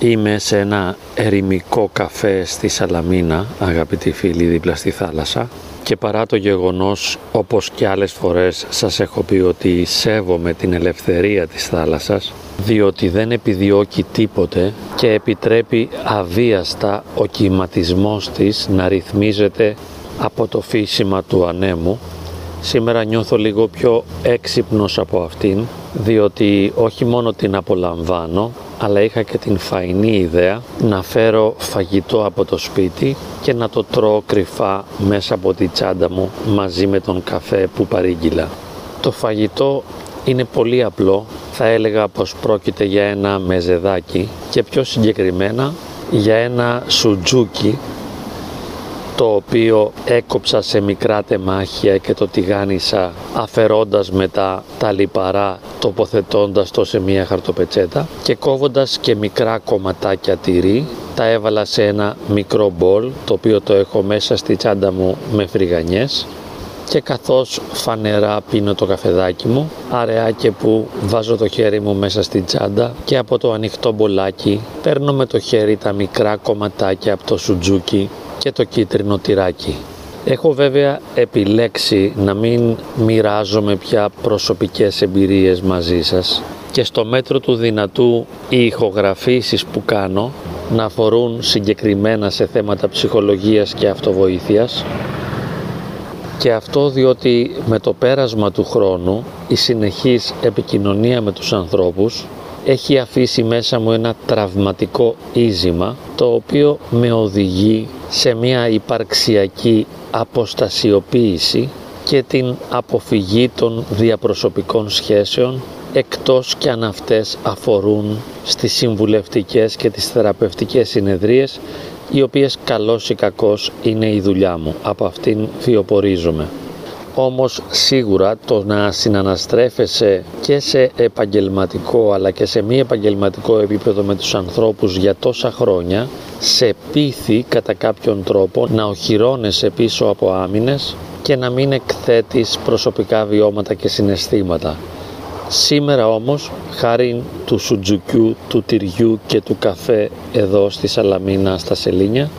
Είμαι σε ένα ερημικό καφέ στη Σαλαμίνα, αγαπητοί φίλοι δίπλα στη θάλασσα. Και παρά το γεγονός όπως και άλλες φορές σας έχω πει ότι σέβομαι την ελευθερία της θάλασσας διότι δεν επιδιώκει τίποτε και επιτρέπει αβίαστα ο κυματισμός της να ρυθμίζεται από το φύσιμα του ανέμου. Σήμερα νιώθω λίγο πιο έξυπνος από αυτήν, διότι όχι μόνο την απολαμβάνω, αλλά είχα και την φαϊνή ιδέα να φέρω φαγητό από το σπίτι και να το τρώω κρυφά μέσα από τη τσάντα μου μαζί με τον καφέ που παρήγγειλα. Το φαγητό είναι πολύ απλό, θα έλεγα πως πρόκειται για ένα μεζεδάκι και πιο συγκεκριμένα για ένα σουτζούκι το οποίο έκοψα σε μικρά τεμάχια και το τηγάνισα αφαιρώντας μετά τα λιπαρά τοποθετώντας το σε μία χαρτοπετσέτα και κόβοντας και μικρά κομματάκια τυρί τα έβαλα σε ένα μικρό μπολ το οποίο το έχω μέσα στη τσάντα μου με φρυγανιές και καθώς φανερά πίνω το καφεδάκι μου, αραιά και που βάζω το χέρι μου μέσα στην τσάντα και από το ανοιχτό μπολάκι παίρνω με το χέρι τα μικρά κομματάκια από το σουτζούκι και το κίτρινο τυράκι. Έχω βέβαια επιλέξει να μην μοιράζομαι πια προσωπικές εμπειρίες μαζί σας και στο μέτρο του δυνατού οι ηχογραφήσεις που κάνω να αφορούν συγκεκριμένα σε θέματα ψυχολογίας και αυτοβοήθειας και αυτό διότι με το πέρασμα του χρόνου η συνεχής επικοινωνία με τους ανθρώπους έχει αφήσει μέσα μου ένα τραυματικό ίζημα το οποίο με οδηγεί σε μια υπαρξιακή αποστασιοποίηση και την αποφυγή των διαπροσωπικών σχέσεων εκτός και αν αυτές αφορούν στις συμβουλευτικές και τις θεραπευτικές συνεδρίες οι οποίες καλός ή κακός είναι η δουλειά μου. Από αυτήν βιοπορίζομαι όμως σίγουρα το να συναναστρέφεσαι και σε επαγγελματικό αλλά και σε μη επαγγελματικό επίπεδο με τους ανθρώπους για τόσα χρόνια σε πείθει κατά κάποιον τρόπο να οχυρώνεσαι πίσω από άμυνες και να μην εκθέτεις προσωπικά βιώματα και συναισθήματα. Σήμερα όμως, χάρη του σουτζουκιού, του τυριού και του καφέ εδώ στη Σαλαμίνα στα Σελίνια,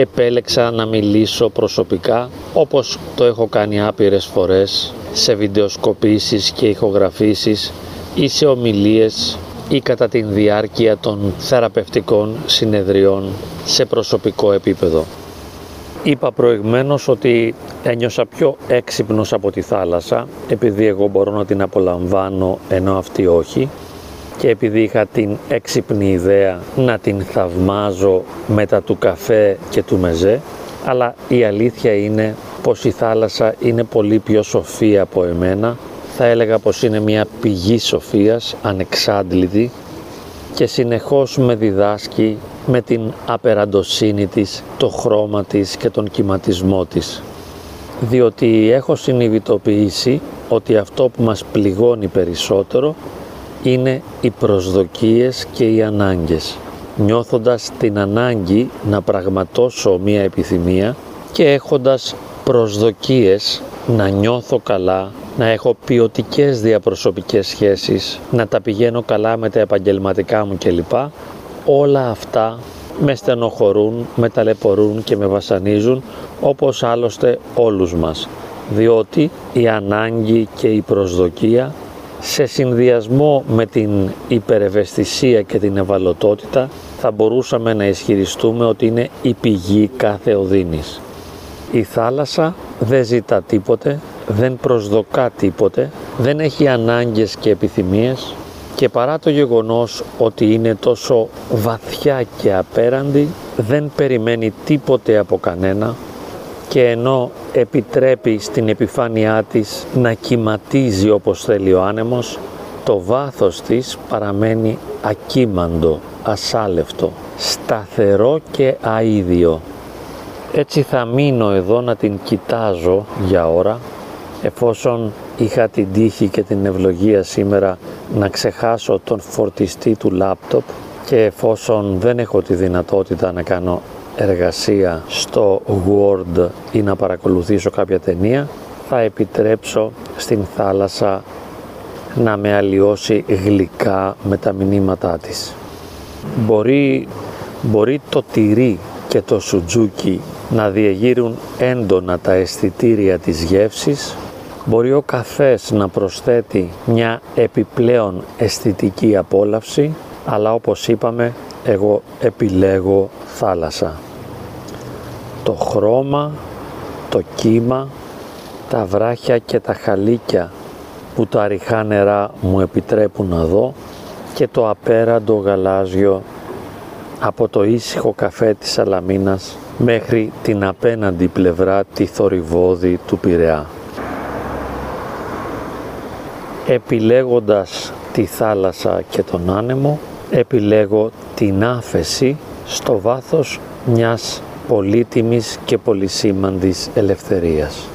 επέλεξα να μιλήσω προσωπικά όπως το έχω κάνει άπειρες φορές σε βιντεοσκοπήσεις και ηχογραφήσεις ή σε ομιλίες ή κατά την διάρκεια των θεραπευτικών συνεδριών σε προσωπικό επίπεδο. Είπα προηγμένως ότι ένιωσα πιο έξυπνος από τη θάλασσα επειδή εγώ μπορώ να την απολαμβάνω ενώ αυτή όχι και επειδή είχα την έξυπνη ιδέα να την θαυμάζω μετά του καφέ και του μεζέ αλλά η αλήθεια είναι πως η θάλασσα είναι πολύ πιο σοφή από εμένα θα έλεγα πως είναι μια πηγή σοφίας ανεξάντλητη και συνεχώς με διδάσκει με την απεραντοσύνη της, το χρώμα της και τον κυματισμό της. Διότι έχω συνειδητοποιήσει ότι αυτό που μας πληγώνει περισσότερο είναι οι προσδοκίες και οι ανάγκες. Νιώθοντας την ανάγκη να πραγματώσω μία επιθυμία και έχοντας προσδοκίες να νιώθω καλά, να έχω ποιοτικές διαπροσωπικές σχέσεις, να τα πηγαίνω καλά με τα επαγγελματικά μου κλπ. Όλα αυτά με στενοχωρούν, με ταλαιπωρούν και με βασανίζουν όπως άλλωστε όλους μας διότι η ανάγκη και η προσδοκία σε συνδυασμό με την υπερευαισθησία και την ευαλωτότητα θα μπορούσαμε να ισχυριστούμε ότι είναι η πηγή κάθε οδύνης. Η θάλασσα δεν ζητά τίποτε, δεν προσδοκά τίποτε, δεν έχει ανάγκες και επιθυμίες και παρά το γεγονός ότι είναι τόσο βαθιά και απέραντη δεν περιμένει τίποτε από κανένα και ενώ επιτρέπει στην επιφάνειά της να κυματίζει όπως θέλει ο άνεμος, το βάθος της παραμένει ακίμαντο, ασάλευτο, σταθερό και αίδιο. Έτσι θα μείνω εδώ να την κοιτάζω για ώρα, εφόσον είχα την τύχη και την ευλογία σήμερα να ξεχάσω τον φορτιστή του λάπτοπ και εφόσον δεν έχω τη δυνατότητα να κάνω εργασία στο Word ή να παρακολουθήσω κάποια ταινία θα επιτρέψω στην θάλασσα να με αλλοιώσει γλυκά με τα μηνύματά της. Μπορεί, μπορεί το τυρί και το σουτζούκι να διεγείρουν έντονα τα αισθητήρια της γεύσης, μπορεί ο καφές να προσθέτει μια επιπλέον αισθητική απόλαυση, αλλά όπως είπαμε εγώ επιλέγω θάλασσα. Το χρώμα, το κύμα, τα βράχια και τα χαλίκια που τα ριχά νερά μου επιτρέπουν να δω και το απέραντο γαλάζιο από το ήσυχο καφέ της Σαλαμίνας μέχρι την απέναντι πλευρά τη θορυβόδη του Πειραιά. Επιλέγοντας τη θάλασσα και τον άνεμο, επιλέγω την άφεση στο βάθος μιας πολύτιμης και πολυσήμαντης ελευθερίας.